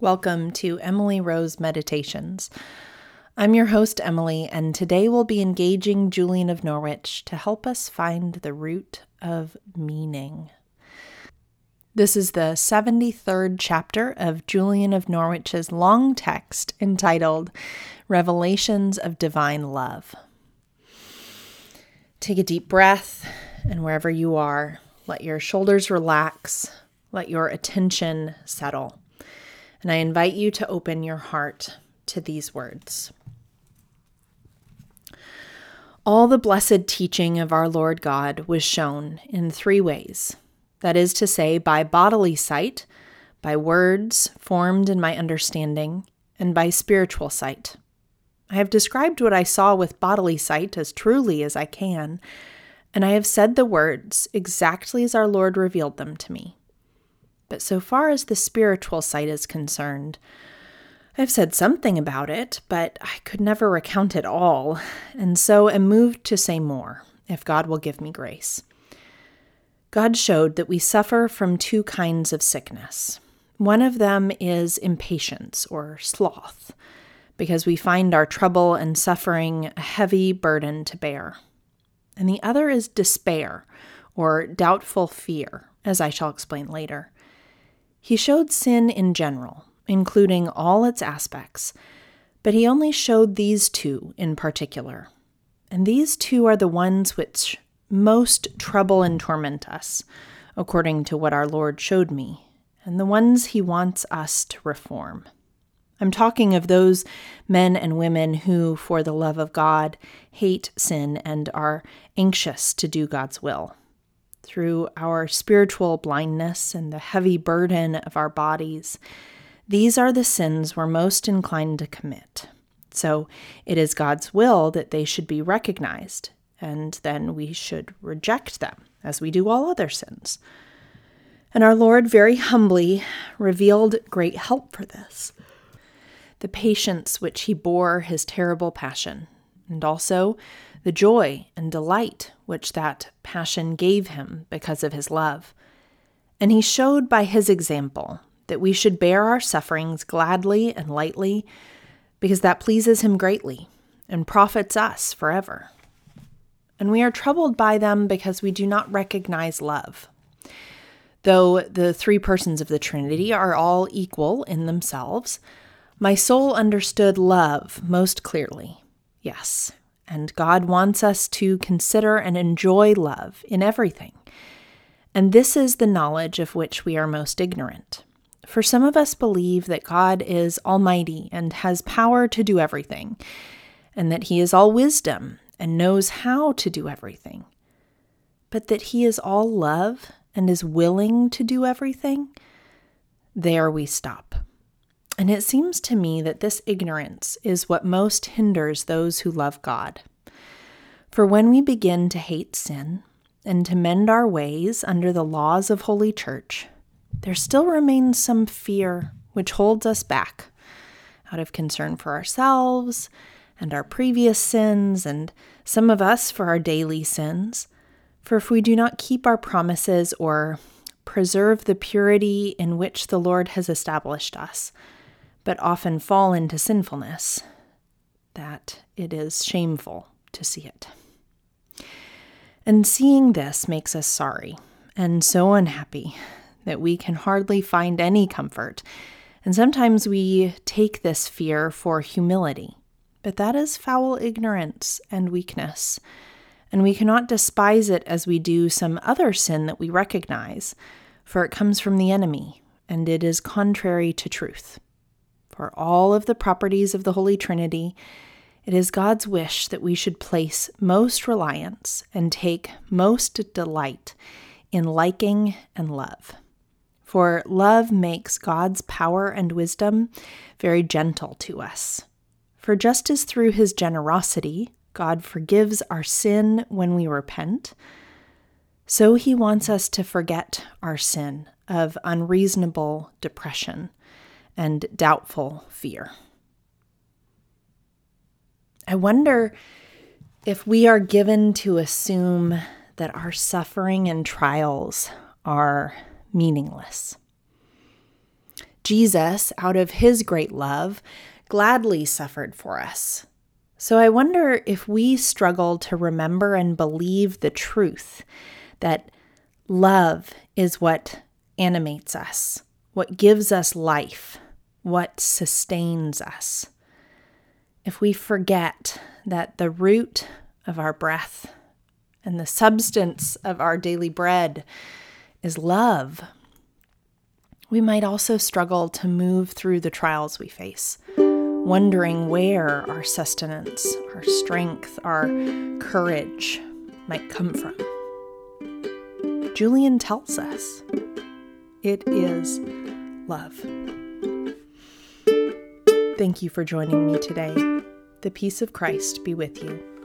Welcome to Emily Rose Meditations. I'm your host, Emily, and today we'll be engaging Julian of Norwich to help us find the root of meaning. This is the 73rd chapter of Julian of Norwich's long text entitled Revelations of Divine Love. Take a deep breath, and wherever you are, let your shoulders relax, let your attention settle. And I invite you to open your heart to these words. All the blessed teaching of our Lord God was shown in three ways that is to say, by bodily sight, by words formed in my understanding, and by spiritual sight. I have described what I saw with bodily sight as truly as I can, and I have said the words exactly as our Lord revealed them to me. But so far as the spiritual sight is concerned, I've said something about it, but I could never recount it all, and so am moved to say more, if God will give me grace. God showed that we suffer from two kinds of sickness. One of them is impatience or sloth, because we find our trouble and suffering a heavy burden to bear. And the other is despair or doubtful fear, as I shall explain later. He showed sin in general, including all its aspects, but he only showed these two in particular. And these two are the ones which most trouble and torment us, according to what our Lord showed me, and the ones he wants us to reform. I'm talking of those men and women who, for the love of God, hate sin and are anxious to do God's will through our spiritual blindness and the heavy burden of our bodies, these are the sins we're most inclined to commit. So it is God's will that they should be recognized, and then we should reject them, as we do all other sins. And our Lord very humbly revealed great help for this the patience which he bore his terrible passion, and also the joy and delight which that passion gave him because of his love. And he showed by his example that we should bear our sufferings gladly and lightly, because that pleases him greatly and profits us forever. And we are troubled by them because we do not recognize love. Though the three persons of the Trinity are all equal in themselves, my soul understood love most clearly. Yes, and God wants us to consider and enjoy love in everything. And this is the knowledge of which we are most ignorant. For some of us believe that God is almighty and has power to do everything, and that he is all wisdom and knows how to do everything. But that he is all love and is willing to do everything, there we stop. And it seems to me that this ignorance is what most hinders those who love God. For when we begin to hate sin and to mend our ways under the laws of Holy Church, there still remains some fear which holds us back out of concern for ourselves and our previous sins, and some of us for our daily sins. For if we do not keep our promises or preserve the purity in which the Lord has established us, but often fall into sinfulness, that it is shameful to see it. And seeing this makes us sorry and so unhappy that we can hardly find any comfort. And sometimes we take this fear for humility, but that is foul ignorance and weakness. And we cannot despise it as we do some other sin that we recognize, for it comes from the enemy, and it is contrary to truth for all of the properties of the Holy Trinity, it is God's wish that we should place most reliance and take most delight in liking and love. For love makes God's power and wisdom very gentle to us. For just as through his generosity, God forgives our sin when we repent, so he wants us to forget our sin of unreasonable depression and doubtful fear. I wonder if we are given to assume that our suffering and trials are meaningless. Jesus, out of his great love, gladly suffered for us. So I wonder if we struggle to remember and believe the truth that love is what animates us, what gives us life, what sustains us. If we forget that the root of our breath and the substance of our daily bread is love, we might also struggle to move through the trials we face wondering where our sustenance, our strength, our courage might come from. Julian tells us it is love. Thank you for joining me today. The peace of Christ be with you.